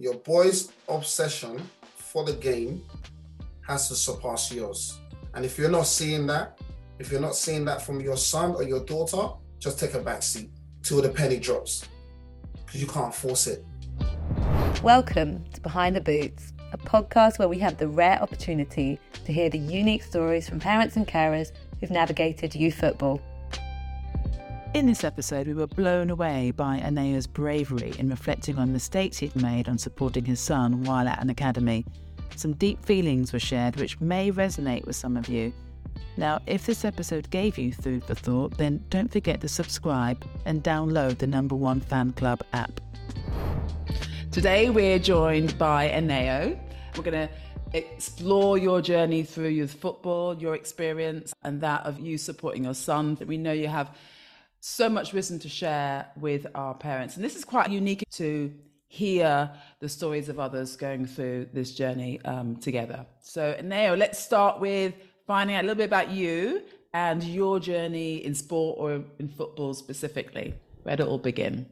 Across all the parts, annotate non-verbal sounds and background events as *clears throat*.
your boy's obsession for the game has to surpass yours. And if you're not seeing that, if you're not seeing that from your son or your daughter, just take a back seat till the penny drops because you can't force it. Welcome to Behind the Boots, a podcast where we have the rare opportunity to hear the unique stories from parents and carers who've navigated youth football. In this episode, we were blown away by Anayo's bravery in reflecting on mistakes he'd made on supporting his son while at an academy. Some deep feelings were shared which may resonate with some of you. Now, if this episode gave you food for thought, then don't forget to subscribe and download the number one fan club app. Today, we're joined by Aneo. We're going to explore your journey through youth football, your experience, and that of you supporting your son. We know you have so much wisdom to share with our parents. And this is quite unique to hear the stories of others going through this journey um, together. So, Neo, let's start with finding out a little bit about you and your journey in sport or in football specifically. Where did it all begin?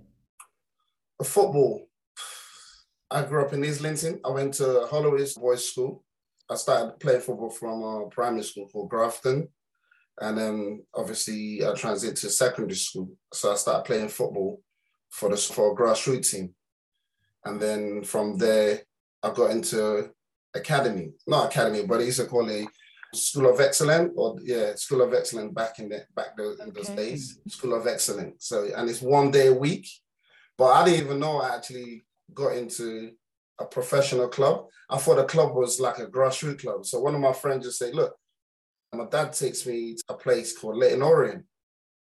Football. I grew up in Islington. I went to Holloway's Boys School. I started playing football from a primary school called Grafton. And then obviously I transited to secondary school. So I started playing football for the for a grassroots team. And then from there, I got into academy, not academy, but I used to call it School of Excellence, or yeah, School of Excellence back in the back the, in those days. School of Excellence. So and it's one day a week. But I didn't even know I actually got into a professional club. I thought the club was like a grassroots club. So one of my friends just said, look, my dad takes me to a place called Leyton Orient.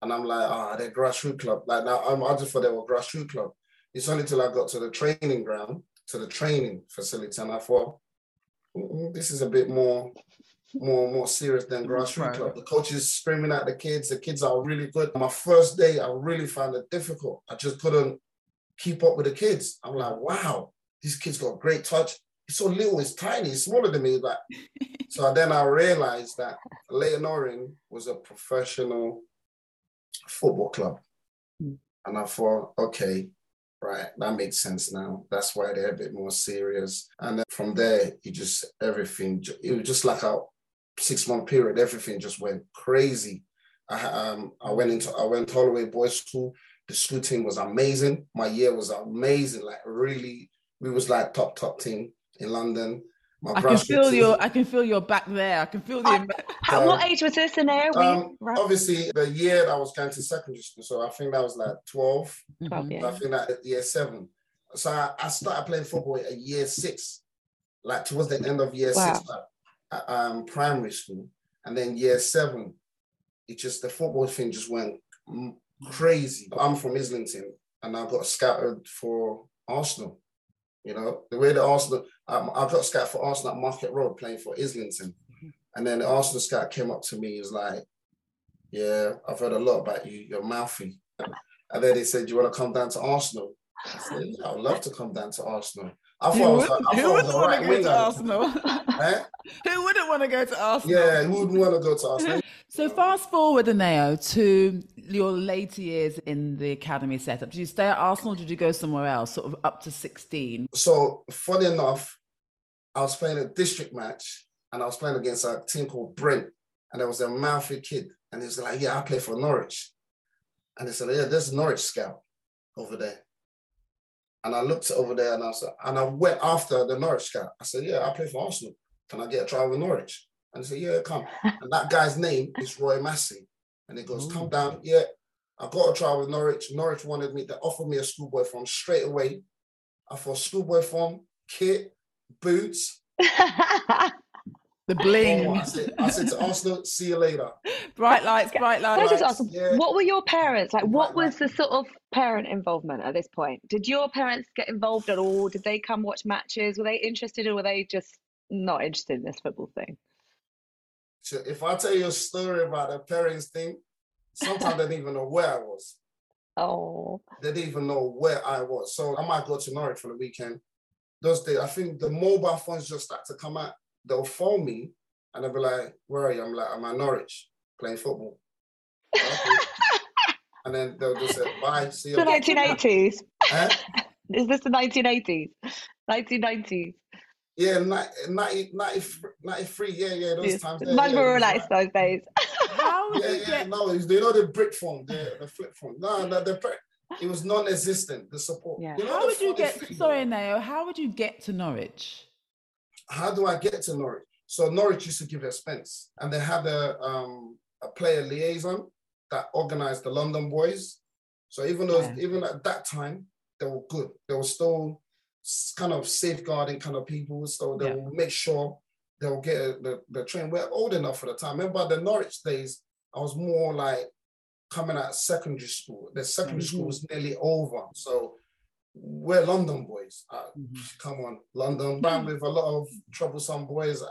And I'm like, ah, oh, they're grassroots club. Like now, I just thought they were grassroots club. It's only till I got to the training ground, to the training facility, and I thought, mm, this is a bit more, more, more serious than grassroots right. club. The coaches screaming at the kids. The kids are really good. My first day, I really found it difficult. I just couldn't keep up with the kids. I'm like, wow, these kids got great touch so little, he's tiny, he's smaller than me. Like, *laughs* so then I realized that Leyton Orient was a professional football club. Mm. And I thought, okay, right, that makes sense now. That's why they're a bit more serious. And then from there, it just everything, it was just like a six month period, everything just went crazy. I, um, I went into, I went to Holloway Boys School. The school team was amazing. My year was amazing, like really, we was like top, top team in London. My I can feel your. I can feel your back there. I can feel the. At what age was this in there? Um, obviously, the year that I was going to secondary school, so I think that was like 12. 12 yeah. I think that at year seven. So I, I, started playing football at year six, like towards the end of year wow. six, at, um, primary school, and then year seven, it just the football thing just went crazy. I'm from Islington, and I got scouted for Arsenal. You know, the way the Arsenal, um, I got scout for Arsenal at Market Road playing for Islington. Mm-hmm. And then the Arsenal scout came up to me, he was like, Yeah, I've heard a lot about you, you're mouthy. And then he said, Do you want to come down to Arsenal? I said, yeah, I'd love to come down to Arsenal. I thought I was, like, I who wouldn't want to go to Arsenal? *laughs* eh? Who wouldn't want to go to Arsenal? Yeah, who wouldn't want to go to Arsenal? *laughs* so fast forward, Anayo, to your later years in the academy setup. Did you stay at Arsenal? did you go somewhere else, sort of up to 16? So, funny enough, I was playing a district match and I was playing against a team called Brent. And there was a mouthy kid. And he was like, Yeah, I play for Norwich. And he said, Yeah, there's a Norwich scout over there. And I looked over there and I said, and I went after the Norwich scout. I said, Yeah, I play for Arsenal. Can I get a trial with Norwich? And he said, Yeah, come. and that guy's name is Roy Massey. And he goes, Ooh. Come oh. down. Yeah, I got a trial with Norwich. Norwich wanted me, to offer me a schoolboy form straight away. I thought schoolboy form, kit, boots. The bling. Oh, I, said, I, said, to Arsenal, see you later. Bright lights, bright lights. Can I just ask, yeah. what were your parents like? What was the sort of parent involvement at this point? Did your parents get involved at all? Did they come watch matches? Were they interested or were they just not interested in this football thing? So if I tell you a story about the parents thing, sometimes they didn't even know where I was. Oh. They didn't even know where I was. So I might go to Norwich for the weekend. Those days, I think the mobile phones just start to come out they'll phone me and they'll be like, where are you? I'm like, I'm at Norwich playing football. *laughs* and then they'll just say, bye, see you. The 1980s. Eh? Is this the 1980s? 1990s? Yeah, 90, 90, 93, yeah, yeah, those yes. times. Yeah, Much more relaxed those days. How *laughs* yeah, yeah, get... no, you know the brick phone, the, the flip phone. No, the, the, it was non-existent, the support. Yeah. You know how would you get, sorry, Nao, how would you get to Norwich? How do I get to Norwich? So Norwich used to give expense and they had a, um, a player liaison that organized the London boys. So even though, yeah. even at that time, they were good. They were still kind of safeguarding kind of people. So they yeah. will make sure they'll get the, the train. We're old enough for the time. Remember the Norwich days, I was more like coming out secondary school. The secondary mm-hmm. school was nearly over. So we're London boys. Uh, mm-hmm. Come on, London, bound with a lot of troublesome boys.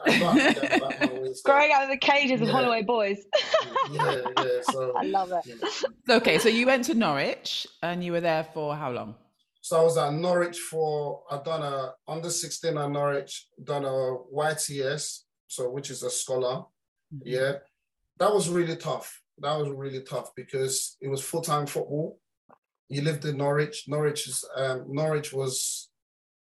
Growing out of the cages of Holloway boys. yeah, yeah. So *laughs* I love it. Yeah. Okay, so you went to Norwich and you were there for how long? So I was at Norwich for I've done a under 16 at Norwich, done a YTS, so which is a scholar. Mm-hmm. Yeah. That was really tough. That was really tough because it was full-time football. You lived in Norwich. Norwich is um, Norwich was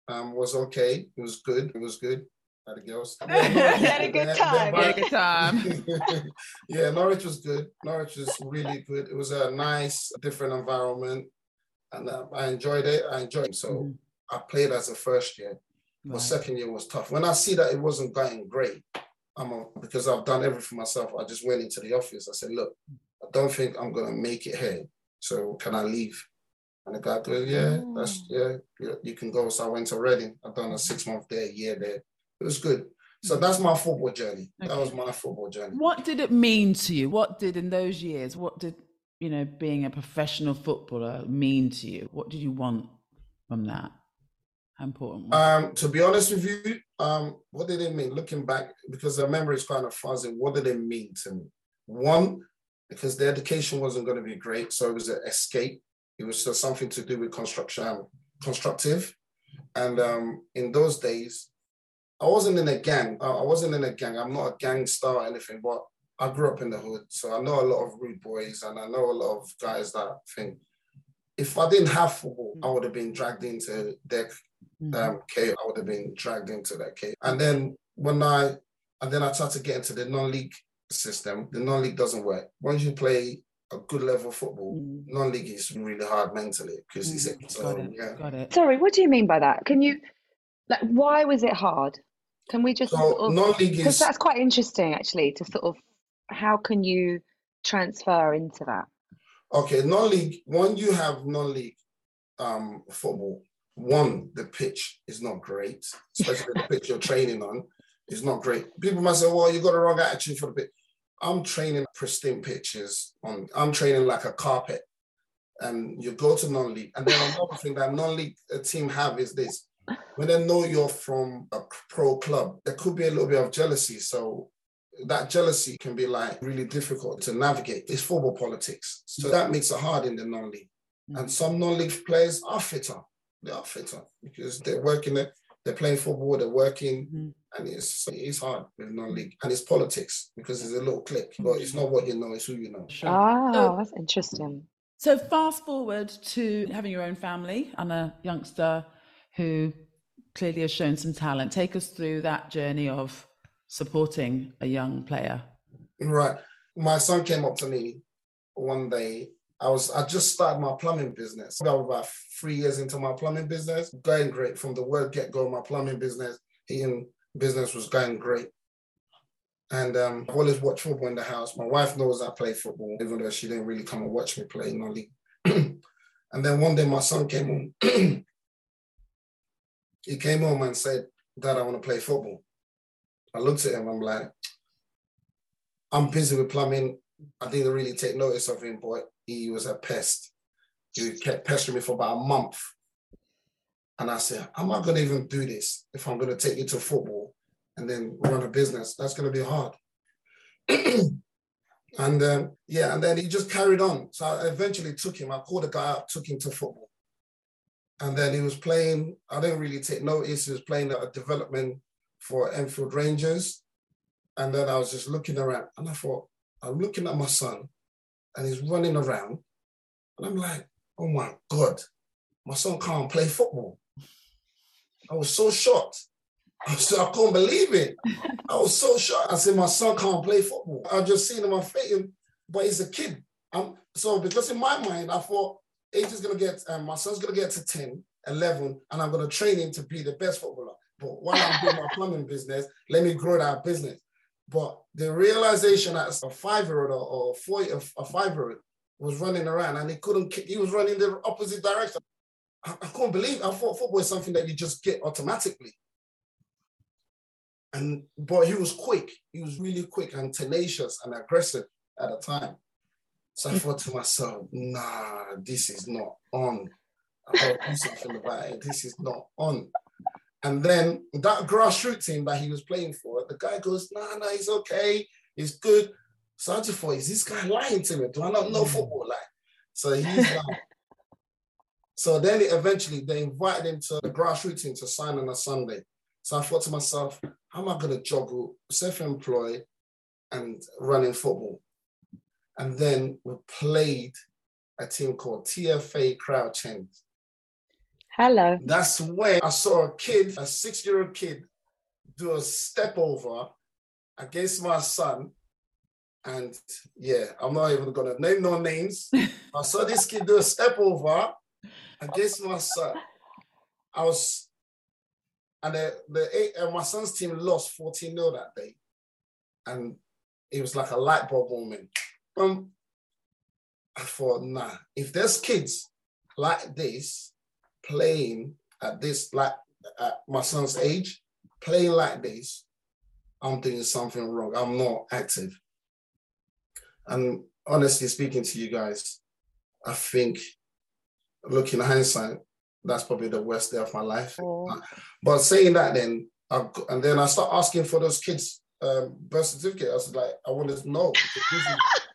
um, was okay. It was good. It was good. Had the girls. *laughs* Had a good time. Had a good time. *laughs* yeah, Norwich was good. Norwich was really good. It was a nice, different environment and uh, I enjoyed it. I enjoyed it. So mm-hmm. I played as a first year. Right. My second year was tough. When I see that it wasn't going great, I'm a, because I've done everything myself. I just went into the office. I said, "Look, I don't think I'm gonna make it here. So can I leave?" And the guy goes, "Yeah, that's mm. yeah, you can go." So I went to Reading. I've done a six month there, year there. It was good. So mm. that's my football journey. Okay. That was my football journey. What did it mean to you? What did in those years? What did you know, being a professional footballer mean to you? What did you want from that? How important? Um, to be honest with you, um, what did it mean? Looking back, because the memory is kind of fuzzy. What did it mean to me? One, because the education wasn't going to be great, so it was an escape. It was just something to do with construction, constructive. And um, in those days, I wasn't in a gang. I wasn't in a gang. I'm not a gangster or anything, but I grew up in the hood, so I know a lot of rude boys, and I know a lot of guys that think if I didn't have football, I would have been dragged into their mm-hmm. um, cave. I would have been dragged into that cave. And then when I and then I tried to get into the non-league system. The non-league doesn't work. Once you play a good level of football, mm. non-league is really hard mentally because mm. it's so, got it. Yeah. Got it. Sorry, what do you mean by that? Can you like why was it hard? Can we just so sort of, non-league because that's quite interesting actually to sort of how can you transfer into that? Okay, non-league. When you have non-league um, football, one the pitch is not great, especially the pitch you're training on is not great. People might say, "Well, you got a wrong attitude for the pitch." I'm training pristine pitches on. I'm training like a carpet, and you go to non-league, and then another thing that non-league team have is this: when they know you're from a pro club, there could be a little bit of jealousy. So that jealousy can be like really difficult to navigate. It's football politics. So that makes it hard in the non-league. Mm-hmm. And some non-league players are fitter. They are fitter because they're working it, they're playing football, they're working, mm-hmm. and it's it's hard with non-league. And it's politics because it's a little click, but it's not what you know, it's who you know. Sure. Oh, that's interesting. So fast forward to having your own family and a youngster who clearly has shown some talent. Take us through that journey of supporting a young player? Right. My son came up to me one day. I was I just started my plumbing business. I was about three years into my plumbing business, going great from the word get go. My plumbing business, heating business was going great. And um, I've always watched football in the house. My wife knows I play football, even though she didn't really come and watch me play in the league. *clears throat* and then one day my son came home. *clears throat* he came home and said, Dad, I want to play football. I looked at him, I'm like, I'm busy with plumbing. I didn't really take notice of him, but he was a pest. He kept pestering me for about a month. And I said, I'm not going to even do this if I'm going to take you to football and then run a business. That's going to be hard. *clears throat* and um, yeah, and then he just carried on. So I eventually took him. I called the guy up, took him to football. And then he was playing, I didn't really take notice. He was playing at a development for Enfield Rangers. And then I was just looking around and I thought, I'm looking at my son and he's running around. And I'm like, oh my God, my son can't play football. I was so shocked. I, was, I couldn't believe it. I was so shocked. I said, my son can't play football. I just seen him on face, but he's a kid. I'm, so because in my mind, I thought age is gonna get, um, my son's gonna get to 10, 11, and I'm gonna train him to be the best footballer. But while I'm doing my plumbing business, let me grow that business. But the realization as a five-year-old or, four, a five-year-old was running around and he couldn't, he was running the opposite direction. I, I couldn't believe. I thought football is something that you just get automatically. And but he was quick. He was really quick and tenacious and aggressive at the time. So I thought to myself, nah, this is not on. I do something about it. This is not on. And then that grassroots team that he was playing for, the guy goes, nah, nah, he's okay, he's good. So I just thought, is this guy lying to me? Do I not know mm. football? Like, so he's like, *laughs* so then eventually they invited him to the grassroots team to sign on a Sunday. So I thought to myself, how am I going to juggle self-employed and running football? And then we played a team called TFA Crouch End. Hello. That's when I saw a kid, a six-year-old kid, do a step over against my son. And yeah, I'm not even gonna name no names. *laughs* I saw this kid do a step over against my son. I was, and the, the eight, uh, my son's team lost 14 0 that day. And it was like a light bulb moment. Um, I thought, nah, if there's kids like this playing at this, like at my son's age, playing like this, I'm doing something wrong. I'm not active. And honestly speaking to you guys, I think looking hindsight, that's probably the worst day of my life. Oh. But saying that, then, I, and then I start asking for those kids' um, birth certificate. I was like, I wanted to know. *laughs*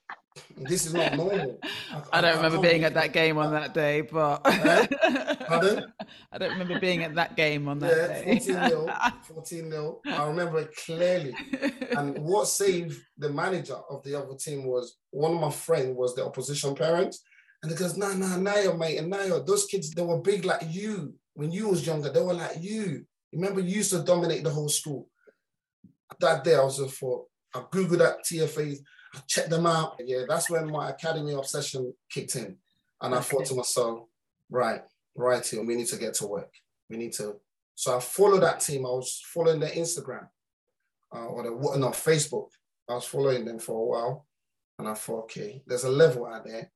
this is not normal. *laughs* I, I don't I, remember being at that game on that day, but uh, *laughs* I don't remember being at that game on that yeah, day. 14 nil, *laughs* 14 nil. I remember it clearly. And what saved the manager of the other team was one of my friends was the opposition parent. And he goes, nah, nah, Nayo, mate, and Nayo, those kids, they were big like you. When you was younger, they were like you. Remember, you used to dominate the whole school. That day, I was just for, I Googled that TFAs, I checked them out. Yeah, that's when my academy obsession kicked in. And I thought to myself, right, right here, we need to get to work. We need to. So I followed that team. I was following their Instagram uh, or the, no, Facebook. I was following them for a while. And I thought, okay, there's a level out there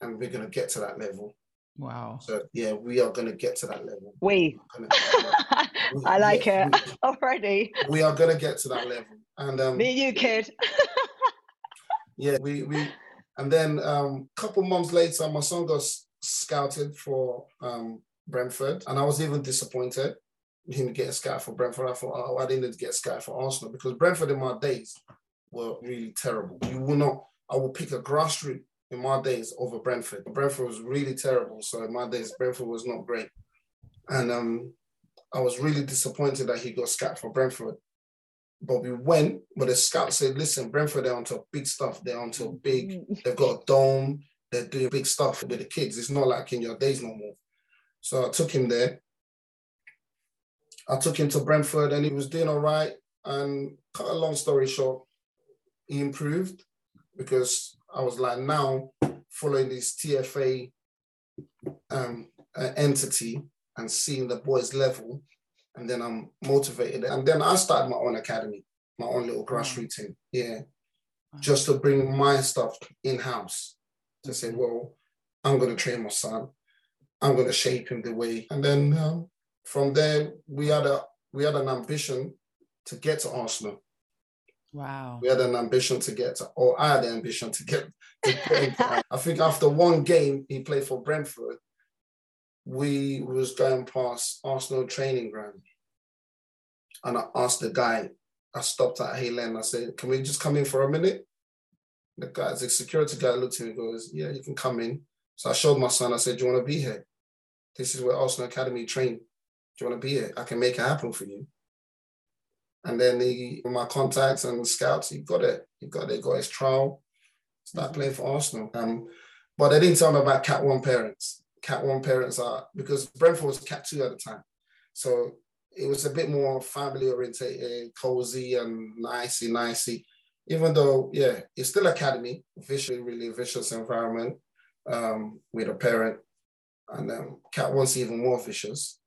and we're going to get to that level. Wow. So yeah, we are going to get to that level. We. *laughs* we I like yeah, it we, *laughs* already. We are going to get to that level, and um, me and you, kid. *laughs* yeah, we we, and then a um, couple months later, my son got scouted for um, Brentford, and I was even disappointed him getting scouted for Brentford. I thought, oh, I didn't get scouted for Arsenal because Brentford in my days were really terrible. You will not. I will pick a grassroots in my days over Brentford. Brentford was really terrible. So in my days, Brentford was not great. And um, I was really disappointed that he got scouted for Brentford. But we went, but the scout said, listen, Brentford, they're onto big stuff. They're onto big, mm. they've got a dome, they're doing big stuff with the kids. It's not like in your days no more. So I took him there. I took him to Brentford and he was doing all right. And cut a long story short, he improved because I was like, now following this TFA um, uh, entity and seeing the boys level, and then I'm motivated. And then I started my own academy, my own little grassroots team. Yeah. Just to bring my stuff in house to say, well, I'm going to train my son. I'm going to shape him the way. And then um, from there, we had a we had an ambition to get to Arsenal. Wow. We had an ambition to get to, or I had the ambition to get to *laughs* I think after one game he played for Brentford, we was going past Arsenal training ground. And I asked the guy, I stopped at Hale End, I said, Can we just come in for a minute? The guy, the security guy looked at me and goes, Yeah, you can come in. So I showed my son, I said, Do you want to be here? This is where Arsenal Academy train. Do you want to be here? I can make it happen for you. And then he, my contacts and scouts, he got it. He got it, got his trial, start playing for Arsenal. Um, but they didn't tell me about Cat One parents. Cat One parents are because Brentford was Cat Two at the time, so it was a bit more family orientated, cozy and nicey nicey. Even though, yeah, it's still academy, visually really vicious environment um, with a parent, and um, Cat One's even more vicious.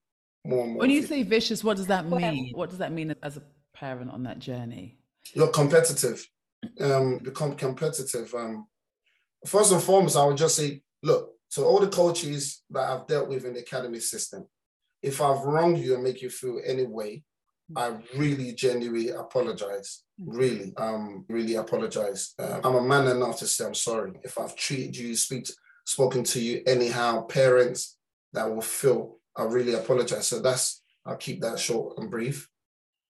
More and more. When you vicious. say vicious, what does that mean? What does that mean as a parent on that journey? You're competitive. Um, become competitive. Um, first and foremost, I would just say, look, to all the coaches that I've dealt with in the academy system, if I've wronged you and make you feel any way, I really genuinely apologize. Really, um, really apologize. Uh, I'm a man enough to say I'm sorry if I've treated you, speak, spoken to you anyhow. Parents that will feel I really apologize. So that's I'll keep that short and brief.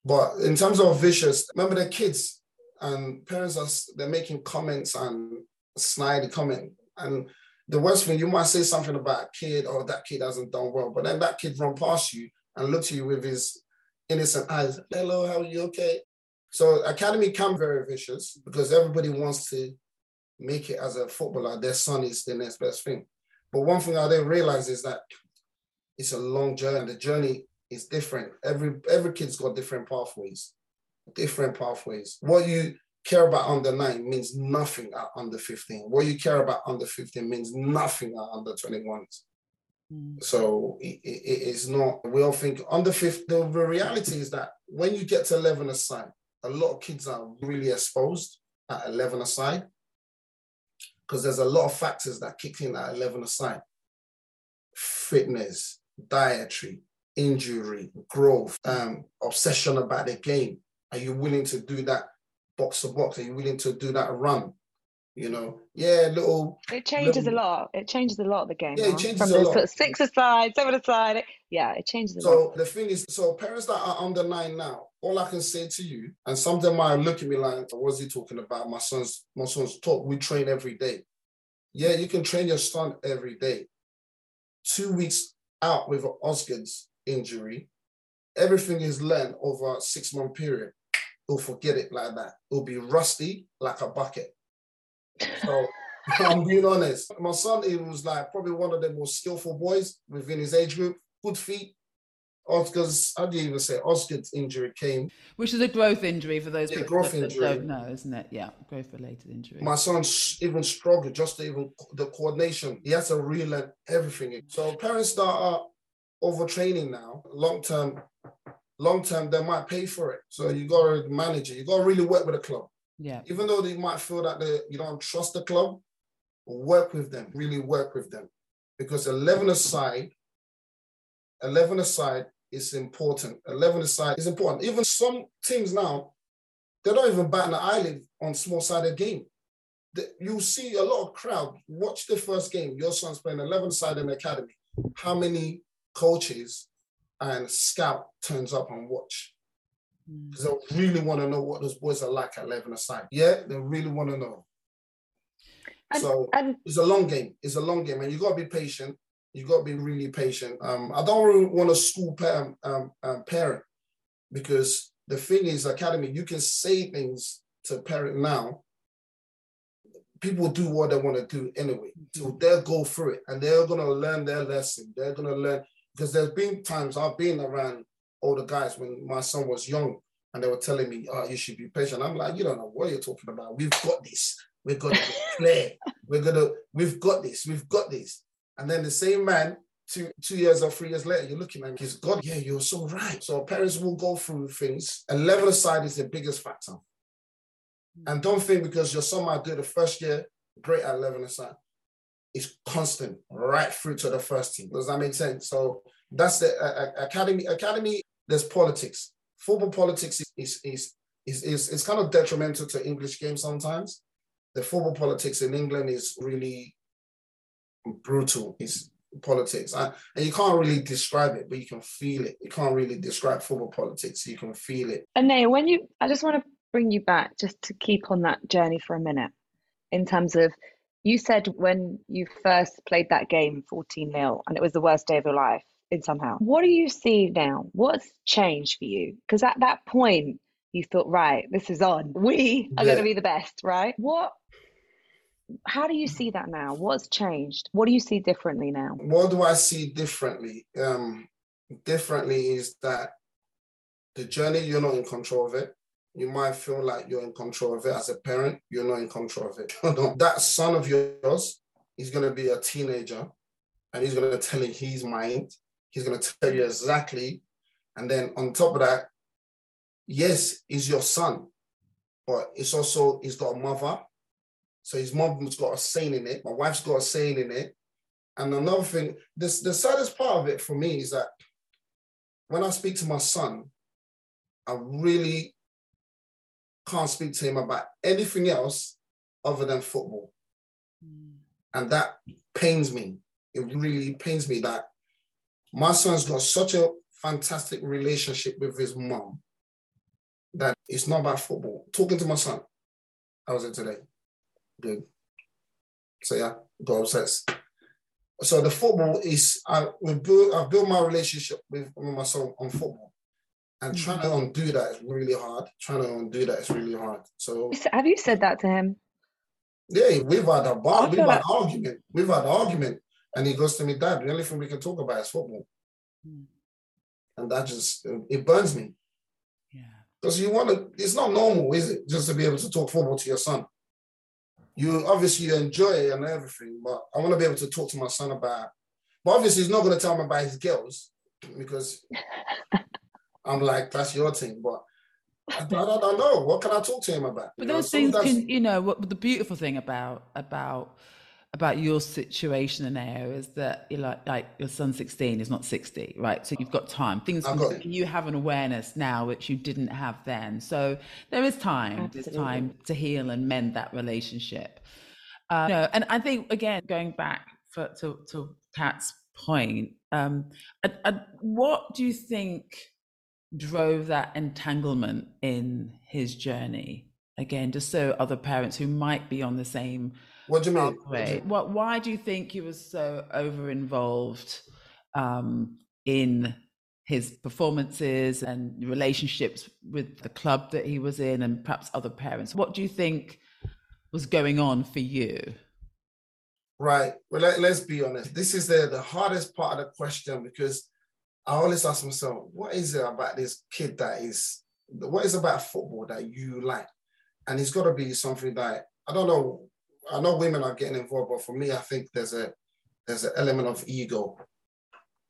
But in terms of vicious, remember the kids and parents are they're making comments and snidey comment and the worst thing, you might say something about a kid or that kid hasn't done well, but then that kid run past you and look to you with his innocent eyes. Hello, how are you? Okay. So academy can very vicious because everybody wants to make it as a footballer. Their son is the next best thing. But one thing I didn't realize is that it's a long journey. The journey is different. Every every kid's got different pathways, different pathways. What you care about under nine means nothing at under 15. What you care about under 15 means nothing at under 21s. Mm. So it, it, it's not, we all think under 15, the, the reality is that when you get to 11 aside, a lot of kids are really exposed at 11 aside because there's a lot of factors that kick in at 11 aside. Fitness, dietary, injury, growth, um, obsession about the game. Are you willing to do that box to box? Are you willing to do that run? You know, yeah, little. It changes little, a lot. It changes a lot of the game. Yeah, it changes From a lot. Sort of six aside, seven aside. Yeah, it changes a so lot. So the thing is, so parents that are under nine now, all I can say to you, and some of them might look at me like, "What's he talking about?" My son's, my son's talk. We train every day. Yeah, you can train your son every day. Two weeks out with Osgood's injury, everything is learned over a six month period he'll forget it like that. It'll be rusty like a bucket. So *laughs* I'm being honest. My son, he was like probably one of the most skillful boys within his age group. Good feet. Oscar's, I didn't even say Oscar's injury came. Which is a growth injury for those yeah, people growth that, injury. don't know, isn't it? Yeah, growth related injury. My son even struggled just to even the coordination. He has to relearn everything. So parents that are overtraining now, long term long term they might pay for it. So you got to manage it. You got to really work with the club. Yeah. Even though they might feel that they, you don't trust the club, work with them. Really work with them, because eleven aside, eleven aside is important. Eleven aside is important. Even some teams now, they don't even bat an eyelid on small sided game. You see a lot of crowd watch the first game. Your son's playing eleven side in the academy. How many coaches and scout turns up and watch. Because mm. they really want to know what those boys are like at 11 aside. Yeah, they really want to know. And, so and, it's a long game. It's a long game, and you got to be patient. You got to be really patient. Um, I don't really want to school parent, um, um, parent because the thing is, academy, you can say things to parent now. People do what they want to do anyway, so mm-hmm. they'll go through it, and they're gonna learn their lesson. They're gonna learn because there's been times I've been around older guys when my son was young and they were telling me, oh, you should be patient. I'm like, you don't know what you're talking about. We've got this. We're gonna play. *laughs* We're gonna, we've got this, we've got this. And then the same man, two two years or three years later, you're looking at him, he's God, yeah, you're so right. So parents will go through things. And level aside is the biggest factor. And don't think because your son might do the first year, great at level aside is constant right through to the first team. Does that make sense? So that's the uh, academy. Academy. There's politics. Football politics is is, is is is is kind of detrimental to English games sometimes. The football politics in England is really brutal. It's politics, and you can't really describe it, but you can feel it. You can't really describe football politics. You can feel it. And Nay, when you, I just want to bring you back just to keep on that journey for a minute, in terms of you said when you first played that game 14 0 and it was the worst day of your life in somehow. What do you see now? What's changed for you? Because at that point, you thought, right, this is on. We are yeah. going to be the best, right? What how do you see that now? What's changed? What do you see differently now? What do I see differently? Um, differently is that the journey, you're not in control of it. You might feel like you're in control of it as a parent, you're not in control of it. *laughs* that son of yours is going to be a teenager and he's going to tell you his mind. He's going to tell you exactly. And then on top of that, yes, he's your son, but it's also, he's got a mother. So his mom's got a saying in it. My wife's got a saying in it. And another thing, this the saddest part of it for me is that when I speak to my son, I really can't speak to him about anything else other than football. Mm. And that pains me it really pains me that my son's got such a fantastic relationship with his mom that it's not about football. Talking to my son, how was it today? Good. So yeah, go obsessed. So the football is I we built I've built my relationship with, with my son on football. And mm-hmm. trying to undo that is really hard. Trying to undo that is really hard. So have you said that to him? Yeah, we've had a bar, we've had like... argument. We've had an argument. And he goes to me, Dad, the only thing we can talk about is football. Mm. And that just, it burns me. Yeah. Because you want to, it's not normal, is it? Just to be able to talk football to your son. You obviously you enjoy it and everything, but I want to be able to talk to my son about, but obviously he's not going to tell me about his girls because *laughs* I'm like, that's your thing. But I don't, I don't know. What can I talk to him about? But those know? things can, you know, what the beautiful thing about about about your situation Anayo is that you're like, like your son's 16 is not 60, right? So you've got time. Things got, you have an awareness now which you didn't have then. So there is time. Absolutely. There's time to heal and mend that relationship. Uh, you know, and I think again, going back for, to to Kat's point, um, what do you think drove that entanglement in his journey? Again, just so other parents who might be on the same what do you mean? What, what, why do you think he was so over involved um, in his performances and relationships with the club that he was in and perhaps other parents? What do you think was going on for you? Right. Well, let, us be honest. This is the, the hardest part of the question because I always ask myself, what is it about this kid that is, what is about football that you like? And it's got to be something that, I don't know I know women are getting involved, but for me, I think there's a there's an element of ego.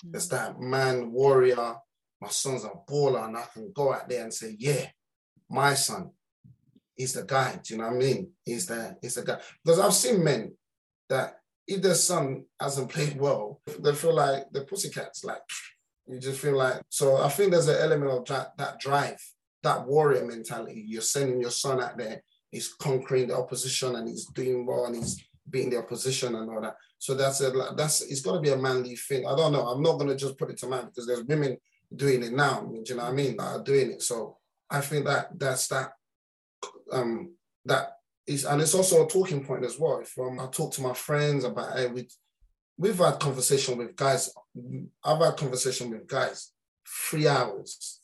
Mm. There's that man warrior. My son's a baller, and I can go out there and say, "Yeah, my son, he's the guy." Do you know what I mean? He's the he's the guy. Because I've seen men that if their son hasn't played well, they feel like the pussycats. Like you just feel like. So I think there's an element of that that drive, that warrior mentality. You're sending your son out there he's conquering the opposition and he's doing well and he's beating the opposition and all that. So that's a that's it's got to be a manly thing. I don't know. I'm not gonna just put it to man because there's women doing it now. Do you know what I mean? That are doing it. So I think that that's that um that is and it's also a talking point as well. From I talk to my friends about hey, we we've had conversation with guys. I've had conversation with guys three hours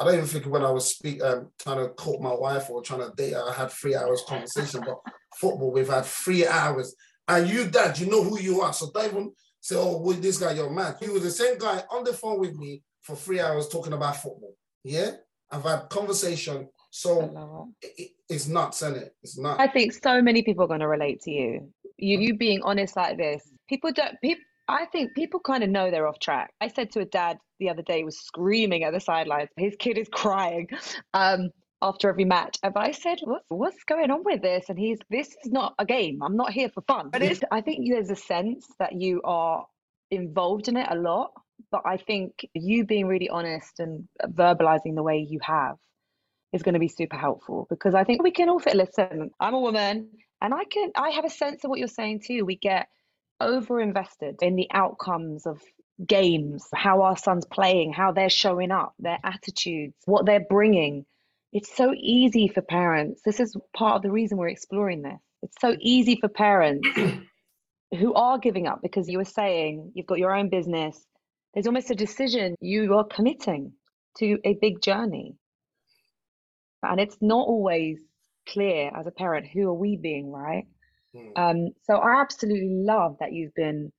I don't even think when I was speak, um, trying to court my wife or trying to date her, I had three hours conversation. but football, we've had three hours. And you, dad, you know who you are. So don't even say, oh, with this guy, you're mad. You were the same guy on the phone with me for three hours talking about football. Yeah? I've had conversation. So it, it's nuts, isn't it? It's not. I think so many people are going to relate to you. You, you being honest like this. People don't, people, I think people kind of know they're off track. I said to a dad the other day, was screaming at the sidelines. His kid is crying um, after every match. And I said, what's, what's going on with this? And he's, this is not a game. I'm not here for fun. But it's, I think there's a sense that you are involved in it a lot. But I think you being really honest and verbalizing the way you have is going to be super helpful because I think we can all fit. Listen, I'm a woman and I can, I have a sense of what you're saying too. We get over invested in the outcomes of games, how our son's playing, how they're showing up, their attitudes, what they're bringing. It's so easy for parents. This is part of the reason we're exploring this. It's so easy for parents *clears throat* who are giving up because you were saying you've got your own business. There's almost a decision you are committing to a big journey. And it's not always clear as a parent who are we being, right? Mm. Um, so I absolutely love that you've been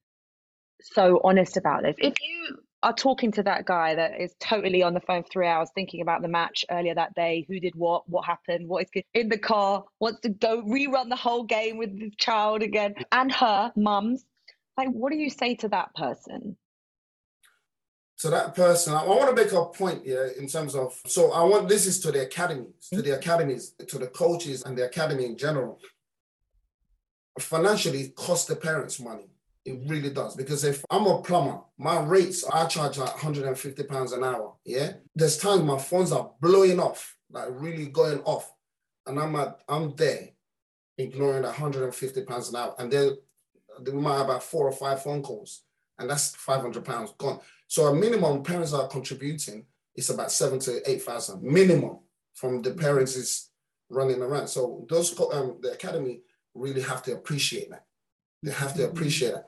so honest about this. If you are talking to that guy that is totally on the phone for three hours thinking about the match earlier that day, who did what, what happened, what is good, in the car, wants to go rerun the whole game with the child again, and her mums, like, what do you say to that person? To that person, I want to make a point here in terms of so I want this is to the academies, to the academies, to the coaches and the academy in general. Financially, cost the parents money it really does. Because if I'm a plumber, my rates, I charge like 150 pounds an hour. Yeah. There's times my phones are blowing off, like really going off. And I'm at, I'm there ignoring 150 pounds an hour. And then we might have about four or five phone calls. And that's 500 pounds gone. So a minimum parents are contributing is about seven to 8,000 minimum from the parents is running around. So those, um, the academy really have to appreciate that. They have to appreciate it.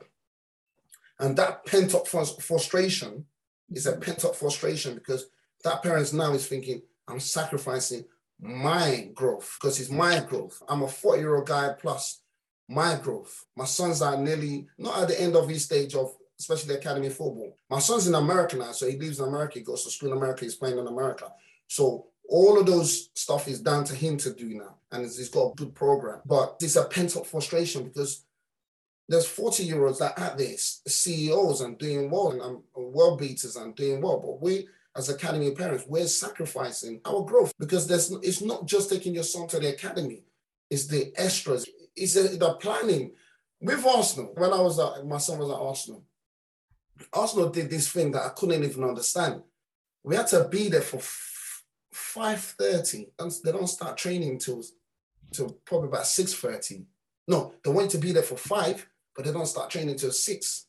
And that pent up frustration is a pent up frustration because that parent now is thinking, I'm sacrificing my growth because it's my growth. I'm a 40 year old guy plus my growth. My sons are nearly not at the end of his stage of especially the academy football. My son's in America now, so he lives in America, he goes to school in America, he's playing in America. So all of those stuff is down to him to do now. And he's got a good program. But it's a pent up frustration because there's 40 year olds that at this CEOs and doing well and um, world beaters and doing well. But we, as academy parents, we're sacrificing our growth because there's it's not just taking your son to the academy, it's the extras, it's the, the planning. With Arsenal, when I was at, my son was at Arsenal, Arsenal did this thing that I couldn't even understand. We had to be there for 5.30 and they don't start training till, till probably about 6.30. No, they want you to be there for five but they don't start training till six.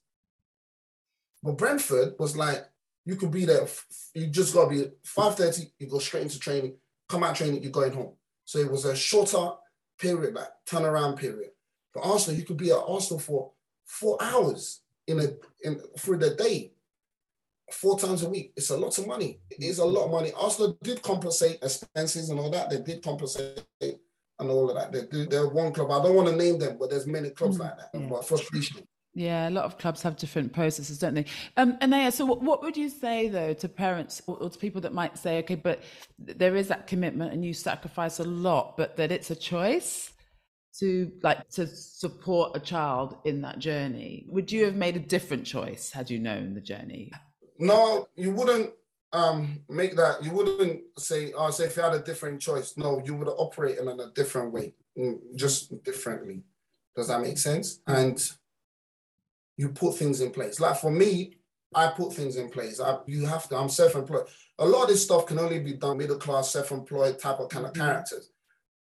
But Brentford was like, you could be there, you just gotta be 5.30, you go straight into training, come out training, you're going home. So it was a shorter period, like turnaround period. But Arsenal, you could be at Arsenal for four hours in a in through the day, four times a week. It's a lot of money. It is a lot of money. Arsenal did compensate expenses and all that. They did compensate and all of that. They do. They're one club. I don't want to name them, but there's many clubs mm. like that. Yeah. But frustration. Yeah, a lot of clubs have different processes, don't they? Um, Anayo, so what, what would you say though to parents or, or, to people that might say, okay, but there is that commitment and you sacrifice a lot, but that it's a choice to like to support a child in that journey? Would you have made a different choice had you known the journey? No, you wouldn't um, make that, you wouldn't say, oh, say if you had a different choice. No, you would operate in a different way, mm, just differently. Does that make sense? And you put things in place. Like for me, I put things in place. I, you have to, I'm self-employed. A lot of this stuff can only be done middle class, self-employed type of kind of mm-hmm. characters.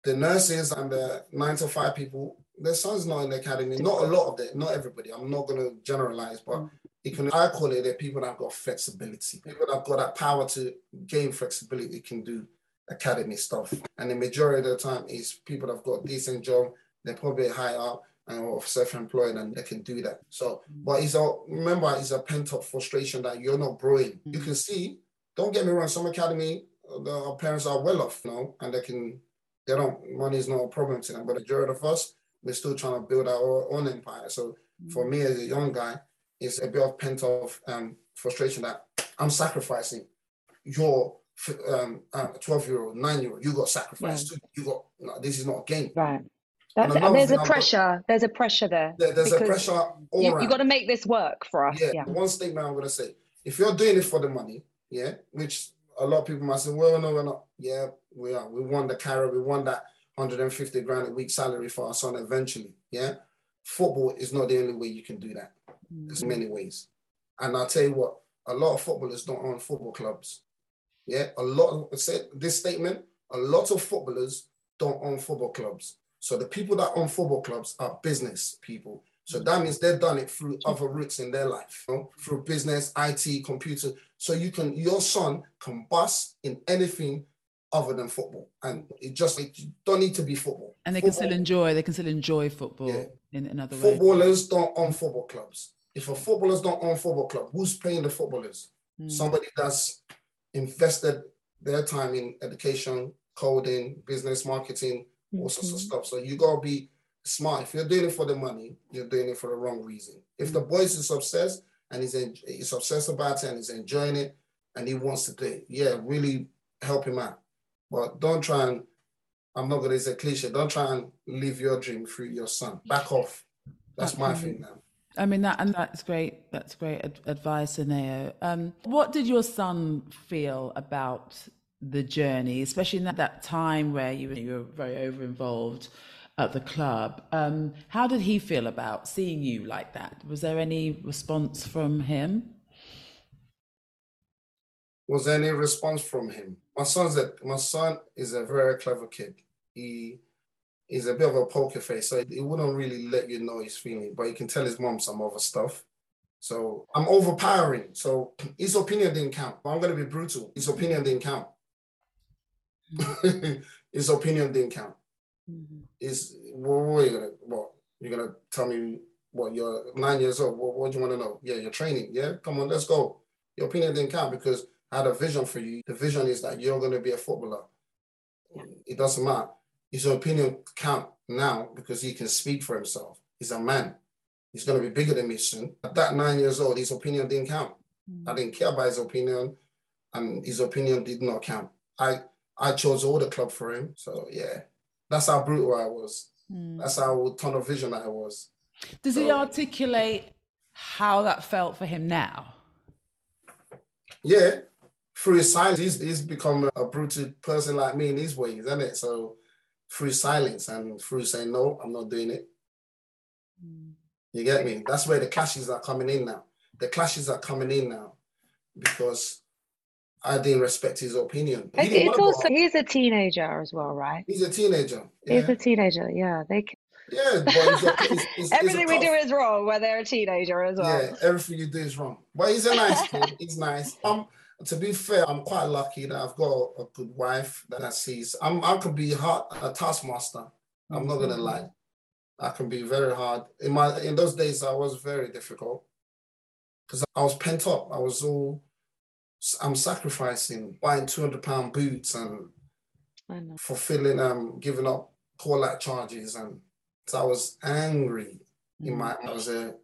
The nurses and the nine to five people, their son's not in the academy. Not a lot of them, not everybody. I'm not going to generalize, but mm can I call it the people that have got flexibility, people that have got that power to gain flexibility can do academy stuff. And the majority of the time is people that have got decent job, they're probably high up and or self-employed and they can do that. So, mm. but it's a remember it's a pent-up frustration that you're not growing. You mm. can see, don't get me wrong, some academy, uh, the parents are well off, you know, and they can they don't money is not a problem to them. But the majority of us, we're still trying to build our own empire. So for me as a young guy, it's a bit of pent up um, frustration that I'm sacrificing your um, uh, 12 year old, nine year old, you got sacrificed. Yeah. You got, no, this is not a game. Right. That's and, and there's a pressure. Got, there's a pressure there. there there's a pressure all you, you got to make this work for us. Yeah. yeah. One statement I'm going to say if you're doing it for the money, yeah, which a lot of people might say, well, no, we're not. Yeah, we are. We want the carrot. We want that 150 grand a week salary for our son eventually. Yeah. Football is not the only way you can do that. Mm. There's many ways. And I'll tell you what, a lot of footballers don't own football clubs. Yeah, a lot of said this statement, a lot of footballers don't own football clubs. So the people that own football clubs are business people. So that means they've done it through other routes in their life, you know, through business, IT, computer. So you can, your son can bust in anything other than football, and it just it don't need to be football. And they football, can still enjoy. They can still enjoy football yeah. in another way. Footballers don't own football clubs if a footballers don't own football club, who's paying the footballers? Mm. Somebody that's invested their time in education, coding, business, marketing, all sorts of mm-hmm. stuff. So you gotta be smart. If you're doing it for the money, you're doing it for the wrong reason. If the boy is obsessed and he's, in, he's obsessed about it and he's enjoying it and he wants to do it, yeah, really help him out. But don't try and, I'm not going to say cliche, don't try and live your dream through your son. Back off. That's my thing now. I mean that, and that's great. That's great ad- advice, Anayo. Um, what did your son feel about the journey, especially in that, that time where you, you were very over involved at the club? Um, how did he feel about seeing you like that? Was there any response from him? Was there any response from him? My son's a, my son is a very clever kid. He is a bit of a poker face, so he wouldn't really let you know he's feeling, but he can tell his mom some other stuff. So I'm overpowering. So his opinion didn't count. I'm gonna be brutal. His opinion didn't count. *laughs* His opinion didn't count. Mm-hmm. Is what, what are you gonna what you're gonna tell me what you're nine years old? What, what do you want to know? Yeah, you're training. Yeah, come on, let's go. Your opinion didn't count because I had a vision for you. The vision is that you're gonna be a footballer. It doesn't matter his opinion count now because he can speak for himself. He's a man. He's going to be bigger than me soon. At that nine years old, his opinion didn't count. Mm. I didn't care about his opinion, and his opinion did not count. I I chose all the club for him. So yeah, that's how brutal I was. Mm. That's how tunnel vision I was. Does so, he articulate how that felt for him now? Yeah, through his silence, he's, he's become a brutal person like me in his ways, isn't it? So through silence and through saying, no, I'm not doing it. Mm. You get me? That's where the clashes are coming in now. The clashes are coming in now because I didn't respect his opinion. He it's also he's a teenager as well, right? He's a teenager. Yeah. He's a teenager. Yeah, they. Can... Yeah, but he's a, everything we do is wrong when they're a teenager as well. Yeah, everything you do is wrong. But he's a nice kid. *laughs* He's nice. Um, to be fair, I'm quite lucky that I've got a good wife that I sees. I'm I could be hard a taskmaster. I'm not gonna lie. I can be very hard. In my in those days, I was very difficult because I was pent up. I was all I'm sacrificing buying 200 pound boots and fulfilling um giving up call out charges and so I was angry in my I was a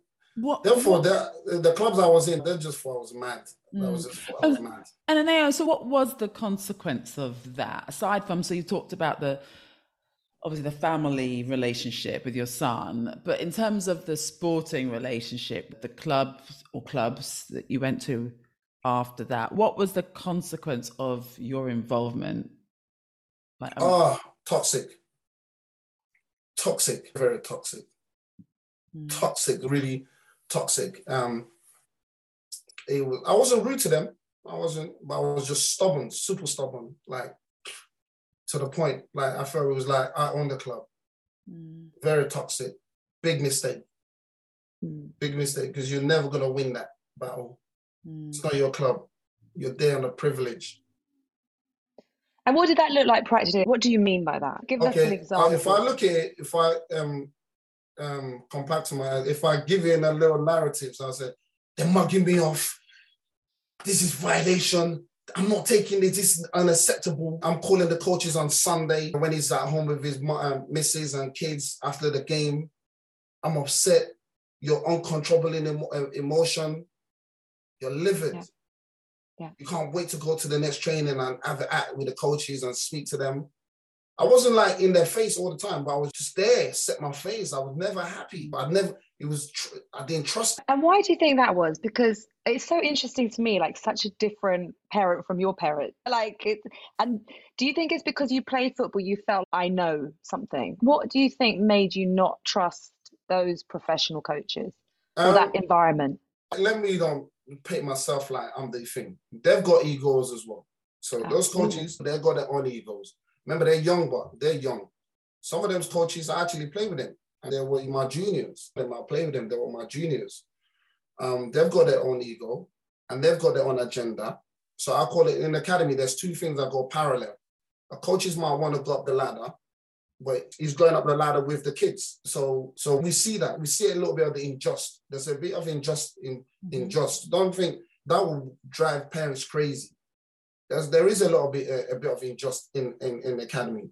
what, Therefore, what? The, the clubs I was in, they just thought I was mad. Mm. That was just thought I was mad. And Anayo, so what was the consequence of that? Aside from, so you talked about the obviously the family relationship with your son, but in terms of the sporting relationship, the clubs or clubs that you went to after that, what was the consequence of your involvement? Like, oh, toxic. Toxic, very toxic. Mm. Toxic, really toxic. Um, it was, I wasn't rude to them. I wasn't, but I was just stubborn, super stubborn, like to the point. Like I felt it was like I own the club. Mm. Very toxic. Big mistake. Mm. Big mistake because you're never gonna win that battle. Mm. It's not your club. You're there on a privilege. And what did that look like practically? What do you mean by that? Give okay. us an example. Uh, if I look at it, if I um um, compact to my, if I give in a little narrative, so I said, they're mugging me off. This is violation. I'm not taking it. This is unacceptable. I'm calling the coaches on Sunday when he's at home with his um, missus and kids after the game. I'm upset. You're uncontrollable in emo- uh, emotion. You're livid. Yeah. Yeah. You can't wait to go to the next training and have an act with the coaches and speak to them. I wasn't like in their face all the time, but I was just there, set my face. I was never happy. I never, it was, tr- I didn't trust. And why do you think that was? Because it's so interesting to me, like such a different parent from your parent. Like it, and do you think it's because you played football, you felt, I know something? What do you think made you not trust those professional coaches or um, that environment? Let me um, paint myself like I'm the thing. They've got egos as well. So those coaches, they've got their own egos. Remember, they're young, but they're young. Some of those coaches I actually play with them, and they were my juniors. They might play with them, they were my juniors. Um, they've got their own ego and they've got their own agenda. So I call it in academy, there's two things that go parallel. A coaches might want to go up the ladder, but he's going up the ladder with the kids. So so we see that. We see a little bit of the unjust. There's a bit of unjust in mm-hmm. unjust. Don't think that will drive parents crazy. There's, there is a little bit a, a bit of injustice in, in, in the academy.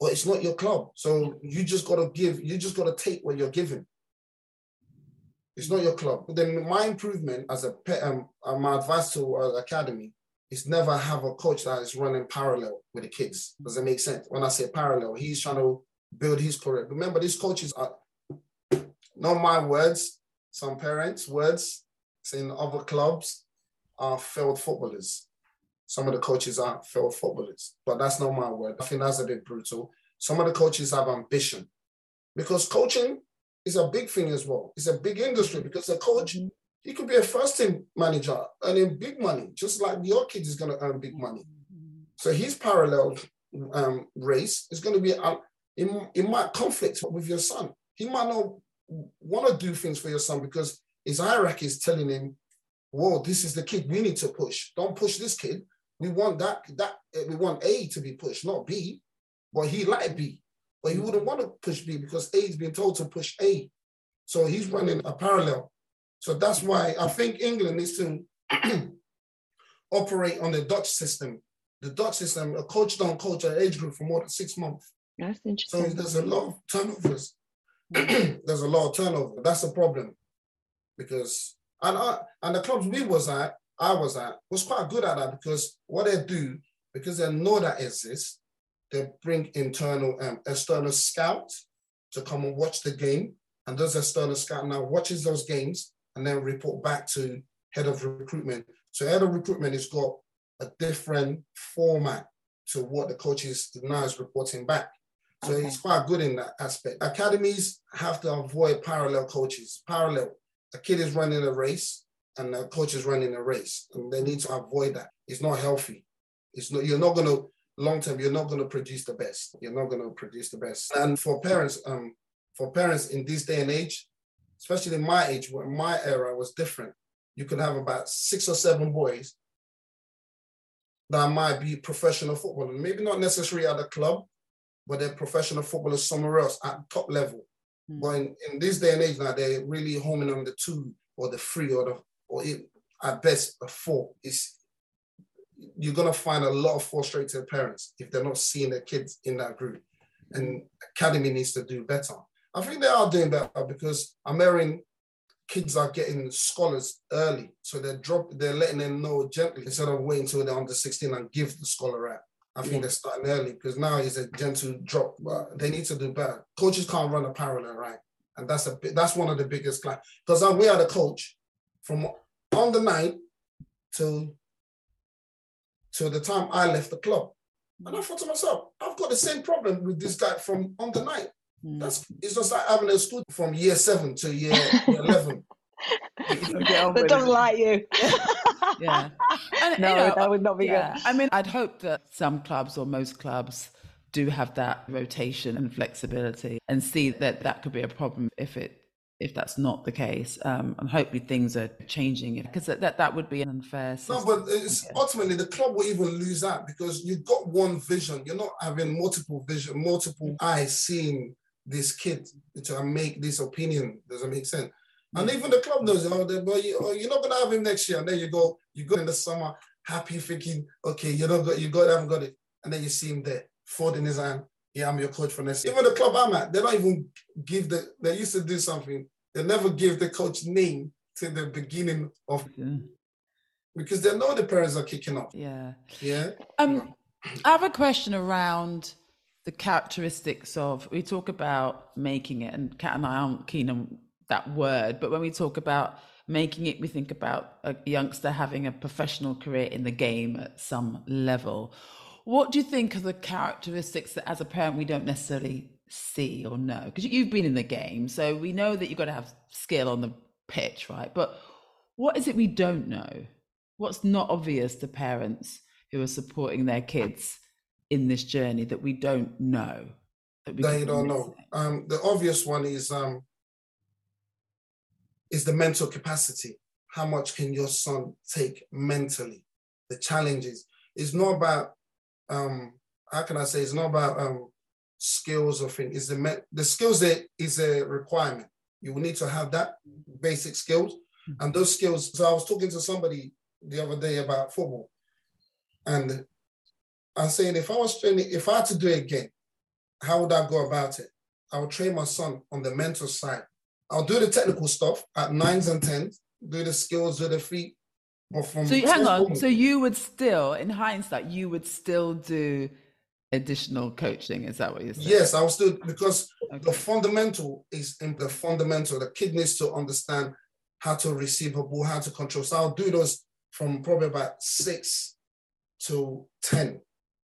but it's not your club. So you just got to give, you just got to take what you're given. It's not your club. But then my improvement as a pet, um, uh, my advice to uh, academy is never have a coach that is running parallel with the kids. Does it make sense? When I say parallel, he's trying to build his career. Remember, these coaches are not my words, some parents' words, in other clubs are failed footballers. Some of the coaches are failed footballers, but that's not my word. I think that's a bit brutal. Some of the coaches have ambition because coaching is a big thing as well. It's a big industry because a coach, mm-hmm. He could be a first team manager earning big money, just like your kid is going to earn big money. So his parallel um, race is going to be, uh, it, it might conflict with your son. He might not want to do things for your son because his hierarchy is telling him, whoa, this is the kid we need to push. Don't push this kid. We want that, that we want A to be pushed, not B. But he like B. But he wouldn't want to push B because A is being told to push A. So he's running a parallel. So that's why I think England needs to *clears throat* operate on the Dutch system. The Dutch system, a coach don't coach an age group for more than six months. That's interesting. So there's a lot of turnovers. *clears throat* there's a lot of turnover. That's a problem because and I, and the clubs we was at, I was at, was quite good at that because what they do because they know that exists, they bring internal um, external scouts to come and watch the game, and those external scout now watches those games and then report back to head of recruitment. So head of recruitment has got a different format to what the coaches now is reporting back. So okay. it's quite good in that aspect. Academies have to avoid parallel coaches. Parallel, a kid is running a race and the coach is running a race, and they need to avoid that. It's not healthy. It's not. You're not going to long term. You're not going to produce the best. You're not going to produce the best. And for parents, um, for parents in this day and age, especially in my age, where my era was different, you could have about six or seven boys that might be professional footballers, maybe not necessarily at a club, but they're professional footballers somewhere else at top level. Mm. But in, in, this day and age now, they're really homing on the two or the three or the or it, at best a four. Is you're gonna find a lot of frustrated parents if they're not seeing their kids in that group. And academy needs to do better. I think they are doing better because I'm hearing kids are getting scholars early. So they're drop they're letting them know gently instead of waiting until they're under 16 and give the scholar out. I think they're starting early because now it's a gentle drop, but they need to do better. Coaches can't run a parallel, right? And that's a that's one of the biggest clients. because we had a coach from on the night till till the time I left the club. And I thought to myself, I've got the same problem with this guy from on the night. Mm. That's it's just like having a school from year seven to year, year *laughs* eleven. that doesn't like you. *laughs* yeah. And, no, you know, that would not be yeah. good. I mean, I'd hope that some clubs or most clubs do have that rotation and flexibility and see that that could be a problem if it if that's not the case um, and hopefully things are changing because that, that that would be an unfair system. no but it's ultimately the club will even lose that because you've got one vision you're not having multiple vision multiple eyes seeing this kid to make this opinion does it make sense and even the club knows, oh, but you, oh, you're not gonna have him next year. And then you go, you go in the summer, happy, thinking, okay, you don't got, you got, haven't got it. And then you see him there, folding his hand. Yeah, I'm your coach for next. Year. Even the club I'm at, they don't even give the. They used to do something. They never give the coach name to the beginning of. Yeah. Because they know the parents are kicking off. Yeah. Yeah. Um, I have a question around the characteristics of. We talk about making it, and Kat and I aren't keen on that word, but when we talk about making it, we think about a youngster having a professional career in the game at some level. What do you think are the characteristics that, as a parent, we don't necessarily see or know? Because you've been in the game, so we know that you've got to have skill on the pitch, right? But what is it we don't know? What's not obvious to parents who are supporting their kids in this journey that we don't know? That we they don't know. Um, the obvious one is um, is the mental capacity. How much can your son take mentally? The challenges. It's not about um, how can I say? It's not about um, skills or things. Is the the skills that is a requirement. You will need to have that basic skills, mm-hmm. and those skills. So I was talking to somebody the other day about football, and I'm saying if I was training, if I had to do it again, how would I go about it? I would train my son on the mental side. I'll do the technical stuff at nines and tens, do the skills, do the feet. But from so hang on. So you would still, in hindsight, you would still do additional coaching. Is that what you're saying? Yes, I will still because okay. the fundamental is in the fundamental. The kid needs to understand how to receive a ball, how to control. So I'll do those from probably about six to ten.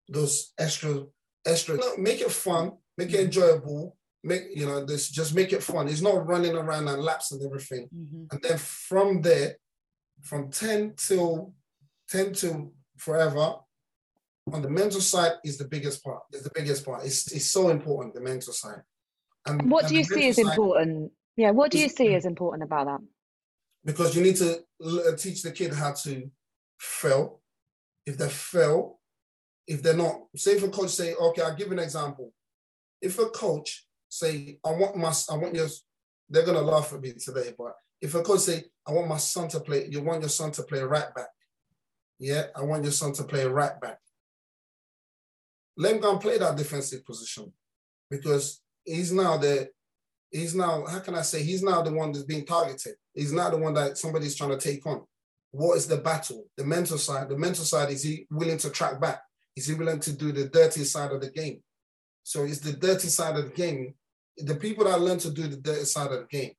Those extra, extra. Make it fun, make it enjoyable, make you know this just make it fun. It's not running around and laps and everything. Mm-hmm. And then from there, from 10 till 10 to forever, on the mental side is the biggest part. Is the biggest part. It's it's so important, the mental side. And what and do you see as important? Yeah, what do you see as important about that? Because you need to uh, teach the kid how to fail. If they fail, if they're not, say if a coach say, okay, I'll give an example. If a coach say, I want my, I want your, they're gonna laugh at me today, but if a coach say, I want my son to play, you want your son to play right back. Yeah, I want your son to play right back. Let him go and play that defensive position because he's now the, he's now, how can I say, he's now the one that's being targeted. He's not the one that somebody's trying to take on. What is the battle? The mental side. The mental side, is he willing to track back? Is he willing to do the dirty side of the game? So it's the dirty side of the game the people that learn to do the dirty side of the game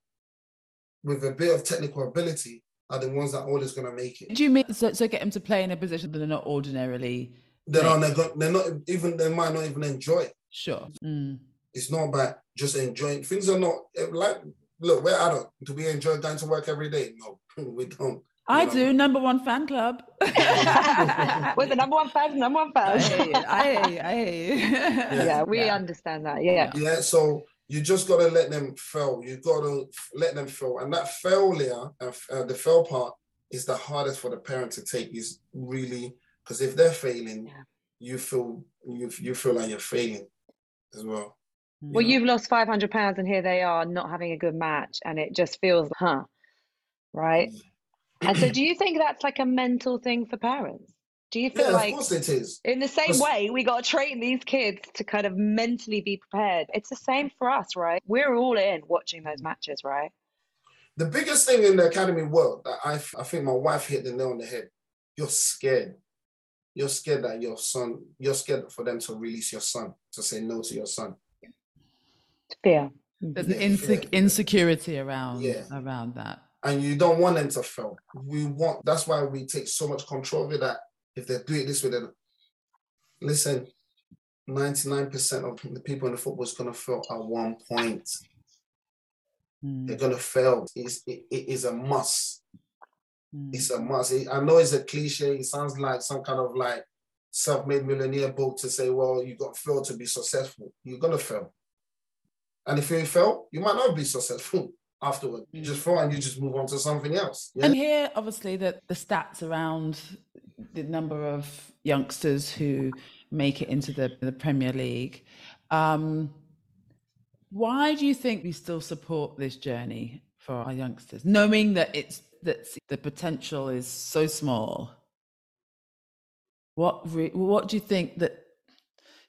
with a bit of technical ability are the ones that always going to make it. Do you mean so, so get them to play in a position that they're not ordinarily? They're not. They're, they're not even. They might not even enjoy it. Sure. Mm. It's not about just enjoying. Things are not like. Look, we're adult. Do we enjoy going to work every day? No, *laughs* we don't. I do. Number one fan club. *laughs* We're the number one fans, number one fans. I hate you. I hate you. yeah. yeah, we yeah. understand that. Yeah. Yeah. So you just got to let them fail. You got to let them fail, and that failure, uh, the fail part, is the hardest for the parent to take. Is really because if they're failing, yeah. you feel you you feel like you're failing as well. Well, you have lost five hundred pounds, and here they are not having a good match, and it just feels, huh, right? And so, do you think that's like a mental thing for parents? Do you feel yeah, like, of course it is. In the same way, we got to train these kids to kind of mentally be prepared. It's the same for us, right? We're all in watching those matches, right? The biggest thing in the academy world that I, I think my wife hit the nail on the head. You're scared. You're scared that your son. You're scared for them to release your son to say no to your son. Fear. There's yeah, inse- insecurity around yeah. around that and you don't want them to fail. We want that's why we take so much control over that if they do it this way, then listen, 99% of the people in the football is going to fail at one point. Mm. They're going to fail. It's, it, it is a must. Mm. It's a must. I know it's a cliche. It sounds like some kind of like self-made millionaire book to say, well, you got to fail to be successful. You're going to fail. And if you fail, you might not be successful afterward. You just fail and you just move on to something else. Yeah? And here, obviously, that the stats around the number of youngsters who make it into the, the Premier League. Um, why do you think we still support this journey for our youngsters, knowing that it's that the potential is so small? What re- what do you think that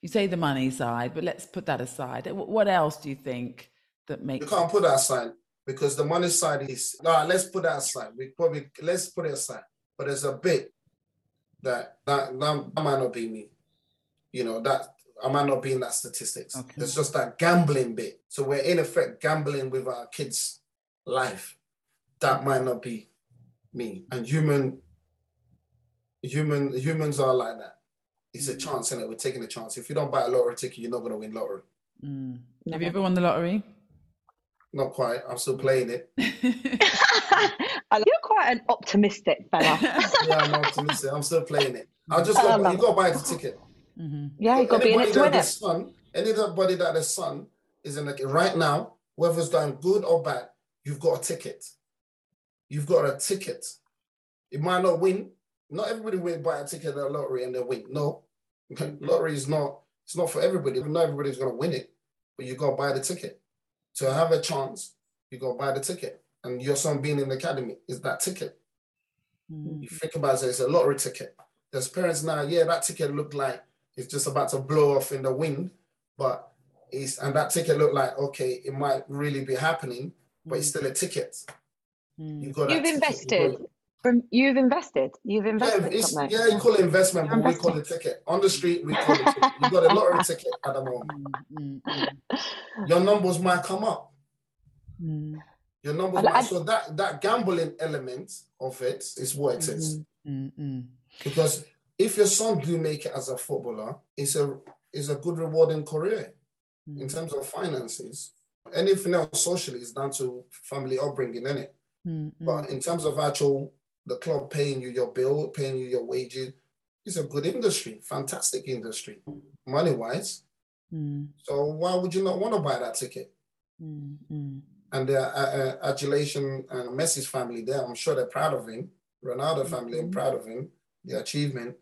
you say the money side, but let's put that aside. What else do you think that makes you can't put that aside because the money side is no. Let's put that aside. We probably let's put it aside. But there's a bit that that, that, might not be me. You know, that I might not be in that statistics. Okay. It's just that gambling bit. So we're in effect gambling with our kids' life. That might not be me. And human human humans are like that. It's a mm. chance, and we're taking a chance. If you don't buy a lottery ticket, you're not gonna win lottery. Mm. Have you ever won the lottery? Not quite. I'm still playing it. *laughs* *laughs* You're quite an optimistic fella. *laughs* yeah, I'm optimistic. I'm still playing it. I just got, you got to buy the ticket. Mm-hmm. Yeah, you got to be in it to win it. Son, anybody that the son is in the right now, whether it's going good or bad, you've got a ticket. You've got a ticket. It might not win. Not everybody will buy a ticket at the lottery and they win. No, lottery is not. It's not for everybody. Not everybody's going to win it, but you got to buy the ticket to have a chance, you go buy the ticket. And your son being in the academy is that ticket. Mm-hmm. You think about it, it's a lottery ticket. There's parents now, yeah, that ticket looked like it's just about to blow off in the wind, but it's, and that ticket looked like okay, it might really be happening, but it's still a ticket. Mm. You got You've that ticket, invested. got- From you've invested. You've invested something. yeah, you call it investment, You're but we call it ticket. On the street, we call it ticket. You got a lottery ticket at the moment. Mm, mm, Your numbers might come up. mm, Your numbers And might. I- So that that gambling element of it is what it is. mm, mm. Because if your son do make it as a footballer, it's a it's a good rewarding career in terms of finances. Anything else socially is down to family upbringing? Mm, mm. But in terms of actual the club paying you your bill, paying you your wages, it's a good industry, fantastic industry, money wise. Mm, So why would you not want to buy that ticket? mm. And the uh, uh, adulation and Messi's family there, I'm sure they're proud of him. Ronaldo family are Mhm. proud of him, the achievement.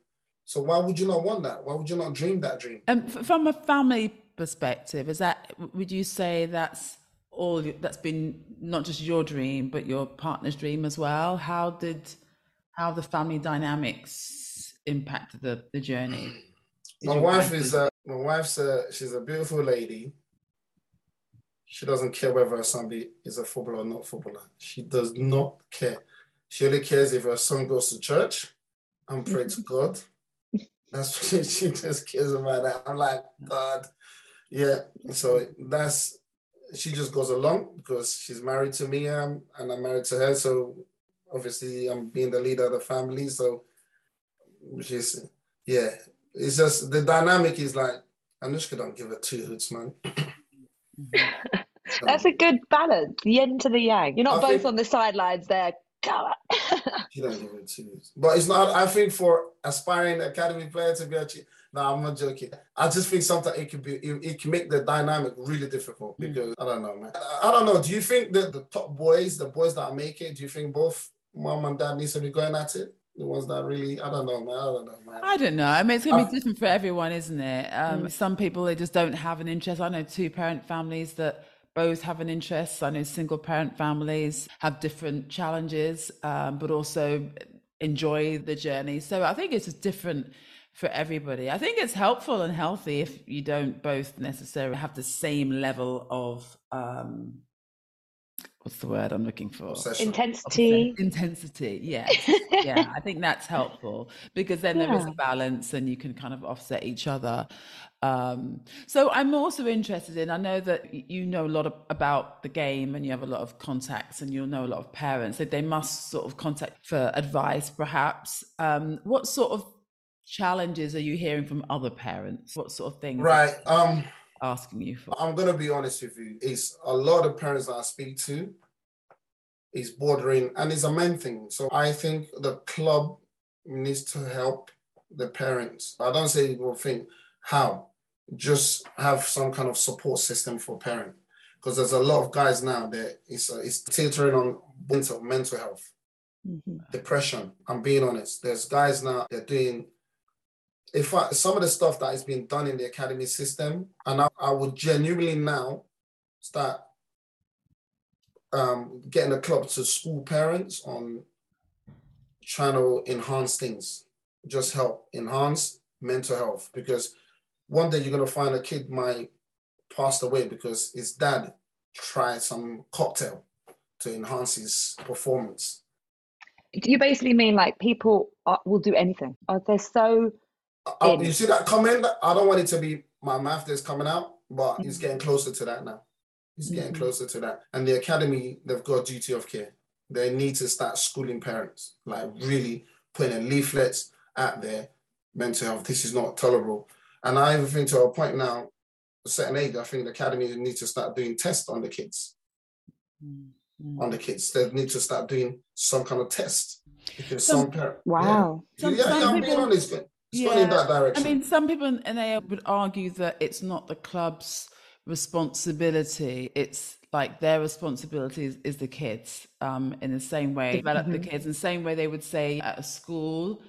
So why would you not want that? Why would you not dream that dream? Um, f- from a family perspective, is that would you say that's all that's been not just your dream but your partner's dream as well? How did how the family dynamics impacted the the journey? Did *clears throat* My wife is wife- a my wife's a she's a beautiful lady. She doesn't care whether somebody is a footballer or not footballer. She does not care. She only cares if her son goes to church and pray to *laughs* God. That's *laughs* what she, she just cares about that. I'm like, God, yeah. So that's she just goes along because she's married to me um, and I'm married to her. So obviously I'm being the leader of the family. So she's yeah. It's just the dynamic is like Anushka don't give a two hoots, man. *laughs* That's a good balance. Yin to the yang. You're not I both think- on the sidelines there. *laughs* She don't give a two hoots. But it's not. I think for aspiring academy player to be a chi- no, I'm not joking. I just think sometimes it could be it, it can make the dynamic really difficult Mm. because I don't know, man. I, I don't know. Do you think that the top boys, the boys that make it, do you think both mom and dad needs to be going at it? The ones that really, I don't know, man. I don't know, man. I don't know. I mean, it's going to I- be different for everyone, isn't it? Um, Mm. Some people they just don't have an interest. I know two parent families that both have an interest. I know single parent families have different challenges, um, but also enjoy the journey. So I think it's just different for everybody. I think it's helpful and healthy if you don't both necessarily have the same level of um, what's the word I'm looking for? Obsession. Intensity. Intensity, yeah *laughs* yeah i think that's helpful because then there is a balance and you can kind of offset each other um, so i'm also interested in i know that you know a lot of, about the game and you have a lot of contacts and you'll know a lot of parents that they must sort of contact for advice perhaps um, what sort of challenges are you hearing from other parents what sort of things Right. Um. asking you for I'm gonna be honest with you. It's a lot of parents that I speak to is bordering, and it's a main thing. So I think the club needs to help the parents. I don't say will think how, just have some kind of support system for parents because there's a lot of guys now that it's uh, it's teetering on mental mental health Mhm. depression. I'm being honest. There's guys now they're doing. If I, some of the stuff that is being done in the academy system, and I, I would genuinely now start um, getting the club to school parents on trying to enhance things, just help enhance mental health. Because one day you're gonna find a kid might passed away because his dad tried some cocktail to enhance his performance. Do you basically mean like people are, will do anything? Or they're so Oh, in. you see that comment? I don't want it to be my mouth that's coming out, but it's getting closer to that now. It's getting Mhm. closer to that. And the academy, they've got duty of care. They need to start schooling parents, like really putting in leaflets out there. Mental health, this is not tolerable. And I even think to a point now, a certain age, I think the academy need to start doing tests on the kids. Mm, mm. On the kids, they need to start doing some kind of test because Some- some parents. wow. Yeah, Some- yeah, some yeah, I'm being honest. It's going in Yeah, that direction. I mean, some people in NA would argue that it's not the club's responsibility. It's like their responsibility is, is the kids. Um, in the same way, develop the Mhm. kids in the same way they would say at a school,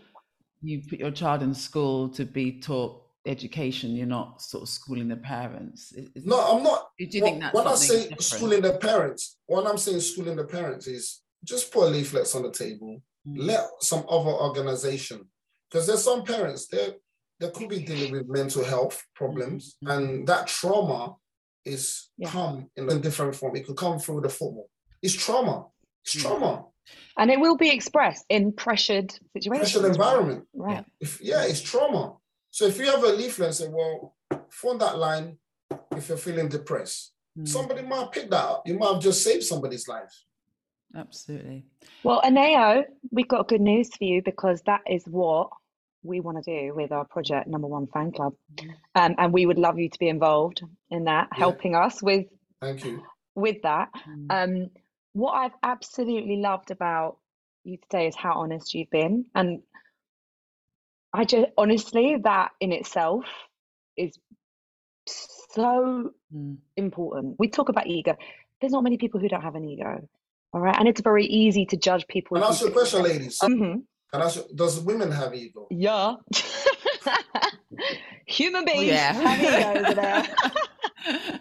you put your child in school to be taught education. You're not sort of schooling the parents. Is- is- No, I'm not. do you think that's when I say different? schooling the parents, what I'm saying schooling the parents is just put leaflets on the table. Mm. Let some other organization, because there's some parents they they could be dealing with mental health problems, Mhm. and that trauma is Yeah. come in a different form. It could come through the football. It's trauma. It's Mm. trauma. And it will be expressed in pressured situations. Pressured environment. Right. If yeah, it's trauma. So if you have a leaflet and say, well, phone that line if you're feeling depressed. Mm, Somebody might pick that up. You might have just saved somebody's life. Absolutely. Well, Anayo, we've got good news for you because that is what we want to do with our project Number One Fan Club. Um, and we would love you to be involved in that, Yeah. helping us with Thank you. with that. Mm. Um, what I've absolutely loved about you today is how honest you've been. And I just honestly, that in itself is so Mm. important. We talk about ego. There's not many people who don't have an ego. All right. And it's very easy to judge people. Can I ask you a question, ladies? hmm Can I ask you, does women have ego? Yeah. *laughs* Human beings yeah. have egos there. *laughs*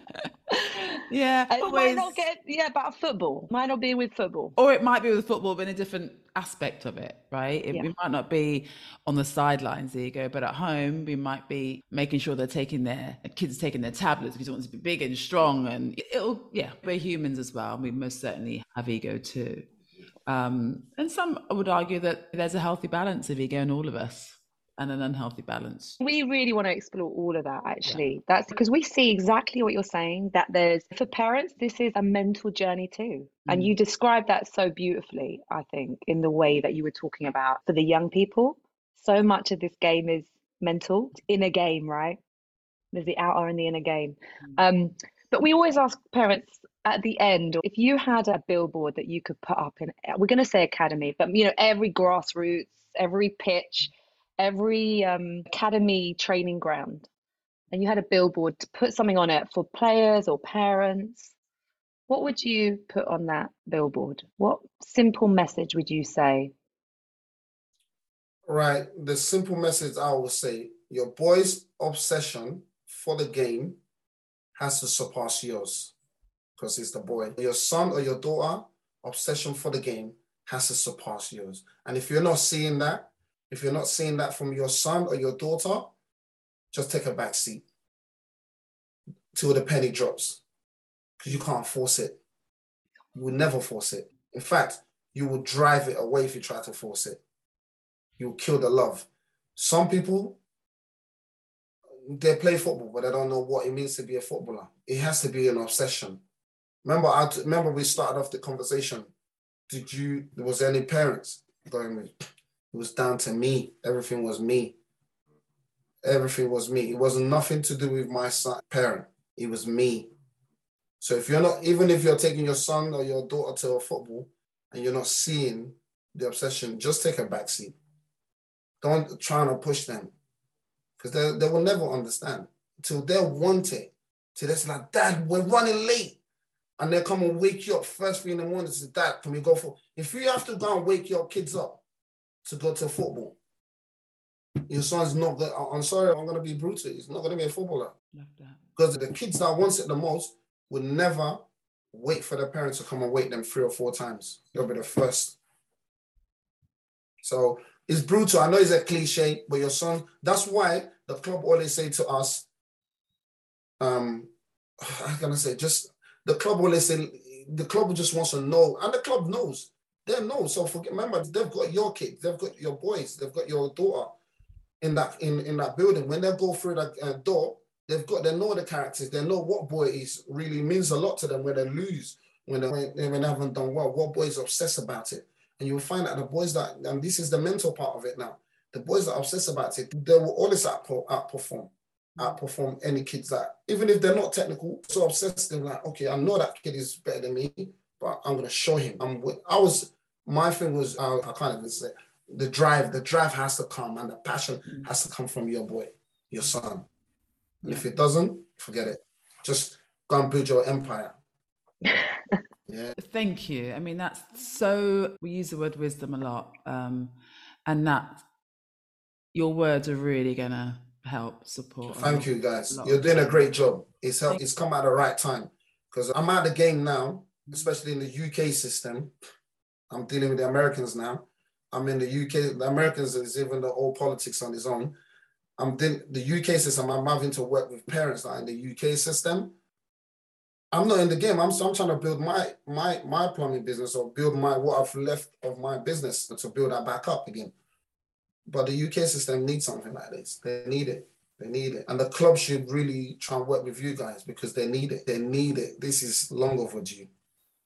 yeah. It might always- not get yeah about football. Might not be with football. or it might be with football, but in a different aspect of it, right? It, Yeah. We might not be on the sidelines, ego, but at home we might be making sure they're taking their kids taking their tablets because we want to be big and strong, and it'll yeah. We're humans as well. We most certainly have ego too, um, and some would argue that there's a healthy balance of ego in all of us, and an unhealthy balance. We really want to explore all of that actually. That's because we see exactly what you're saying that there's for parents this is a mental journey too. And Mm. you described that so beautifully, I think, in the way that you were talking about for the young people. So much of this game is mental, inner game, right? There's the outer and the inner game. Um, but we always ask parents at the end if you had a billboard that you could put up in we're going to say academy but you know every grassroots every pitch every um, academy training ground and you had a billboard to put something on it for players or parents what would you put on that billboard what simple message would you say Right. The simple message I will say your boy's obsession for the game has to surpass yours because it's the boy. Your son or your daughter obsession for the game has to surpass yours. And if you're not seeing that, if you're not seeing that from your son or your daughter, just take a back seat till the penny drops because you can't force it. You will never force it. In fact, you will drive it away if you try to force it you will kill the love. Some people, they play football, but they don't know what it means to be a footballer. It has to be an obsession. Remember, I remember we started off the conversation. Did you? was There any parents going with? It was down to me. Everything was me. Everything was me. It wasn't nothing to do with my son, parent. It was me. So if you're not, even if you're taking your son or your daughter to a football and you're not seeing the obsession, just take a back seat. Don't try to push them because they, they will never understand until they want it. Till they're like, Dad, we're running late. And they come and wake you up first thing in the morning and say, Dad, can we go for? If you have to go and wake your kids up to go to football, your son's not going I'm sorry, I'm going to be brutal. He's not going to be a footballer because the kids that wants it the most will never wait for their parents to come and wait them three or four times. You'll be the first. So it's brutal. I know it's a cliche, but your son, that's why the club always say to us, um, *sighs* how can I say, just the club always say, the club just wants to know, and the club knows. They know. So forget, remember, they've got your kids, they've got your boys, they've got your daughter in that in, in that building. When they go through that uh, door, they've got they know the characters. They know what boy is really means a lot to them when they lose, when they when they, haven't done well. What boys obsess about it, and you'll find that the boys that and this is the mental part of it now. The boys that obsess about it, they will always outpo- outperform, outperform any kids that even if they're not technical, so obsessed. They're like, okay, I know that kid is better than me, but I'm gonna show him. I'm. with- I was. My thing was. Uh, I can't even say the drive. The drive has to come, and the passion has to come from your boy, your son. And if it doesn't, forget it. Just go and build your empire. *laughs* yeah. Thank you. I mean, that's so, we use the word wisdom a lot. Um, and that your words are really going to help support. a Thank you, guys. You're doing a great job. It's helped. It's come at the right time because I'm out of the game now, especially in the UK system. I'm dealing with the Americans now. I'm in the UK. The Americans is even the old politics on its own. I'm dealing the UK system. I'm having to work with parents that are in the UK system. I'm not in the game. I'm, so I'm trying to build my my my plumbing business or build my what I've left of my business to build that back up again. But the UK system needs something like this. They need it. They need it. And the club should really try and work with you guys because they need it. They need it. This is long overdue.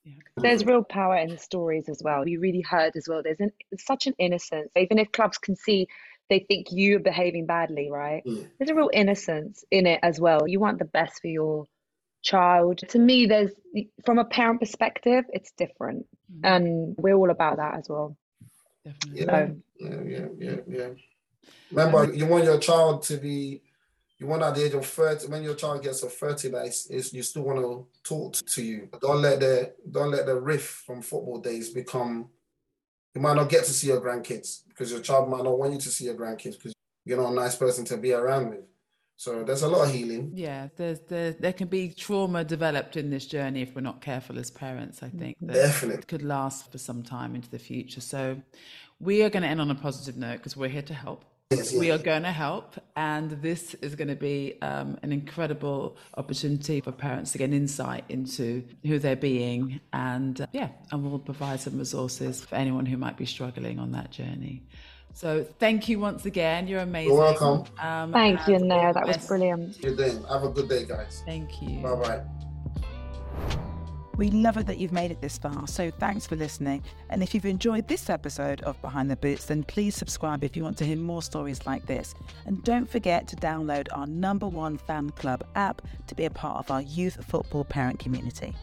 Yeah. There's real power in the stories as well. You really heard as well. There's an, such an innocence. Even if clubs can see they think you're behaving badly, right? Mm. There's a real innocence in it as well. You want the best for your child. To me, there's from a parent perspective, it's different, mm. and we're all about that as well. Definitely. Yeah, so, yeah, yeah, yeah, yeah. Remember, you want your child to be. You want at the age of 30, when your child gets to 30, that is, is you still want to talk to you. Don't let the don't let the riff from football days become you might not get to see your grandkids because your child might not want you to see your grandkids because you're not a nice person to be around with. So there's a lot of healing. Yeah, there's there there can be trauma developed in this journey if we're not careful as parents. I think that definitely could last for some time into the future. So we are going to end on a positive note because we're here to help. Yes, yes. We are going to help, and this is going to be um, an incredible opportunity for parents to get insight into who they're being, and uh, yeah, and we'll provide some resources for anyone who might be struggling on that journey. So thank you once again. You're amazing. You're welcome. Um, Thank you, Nair. That was brilliant. Good day. Have a good day, guys. Thank you. Bye bye. We love it that you've made it this far, so thanks for listening. And if you've enjoyed this episode of Behind the Boots, then please subscribe if you want to hear more stories like this. And don't forget to download our number one fan club app to be a part of our youth football parent community.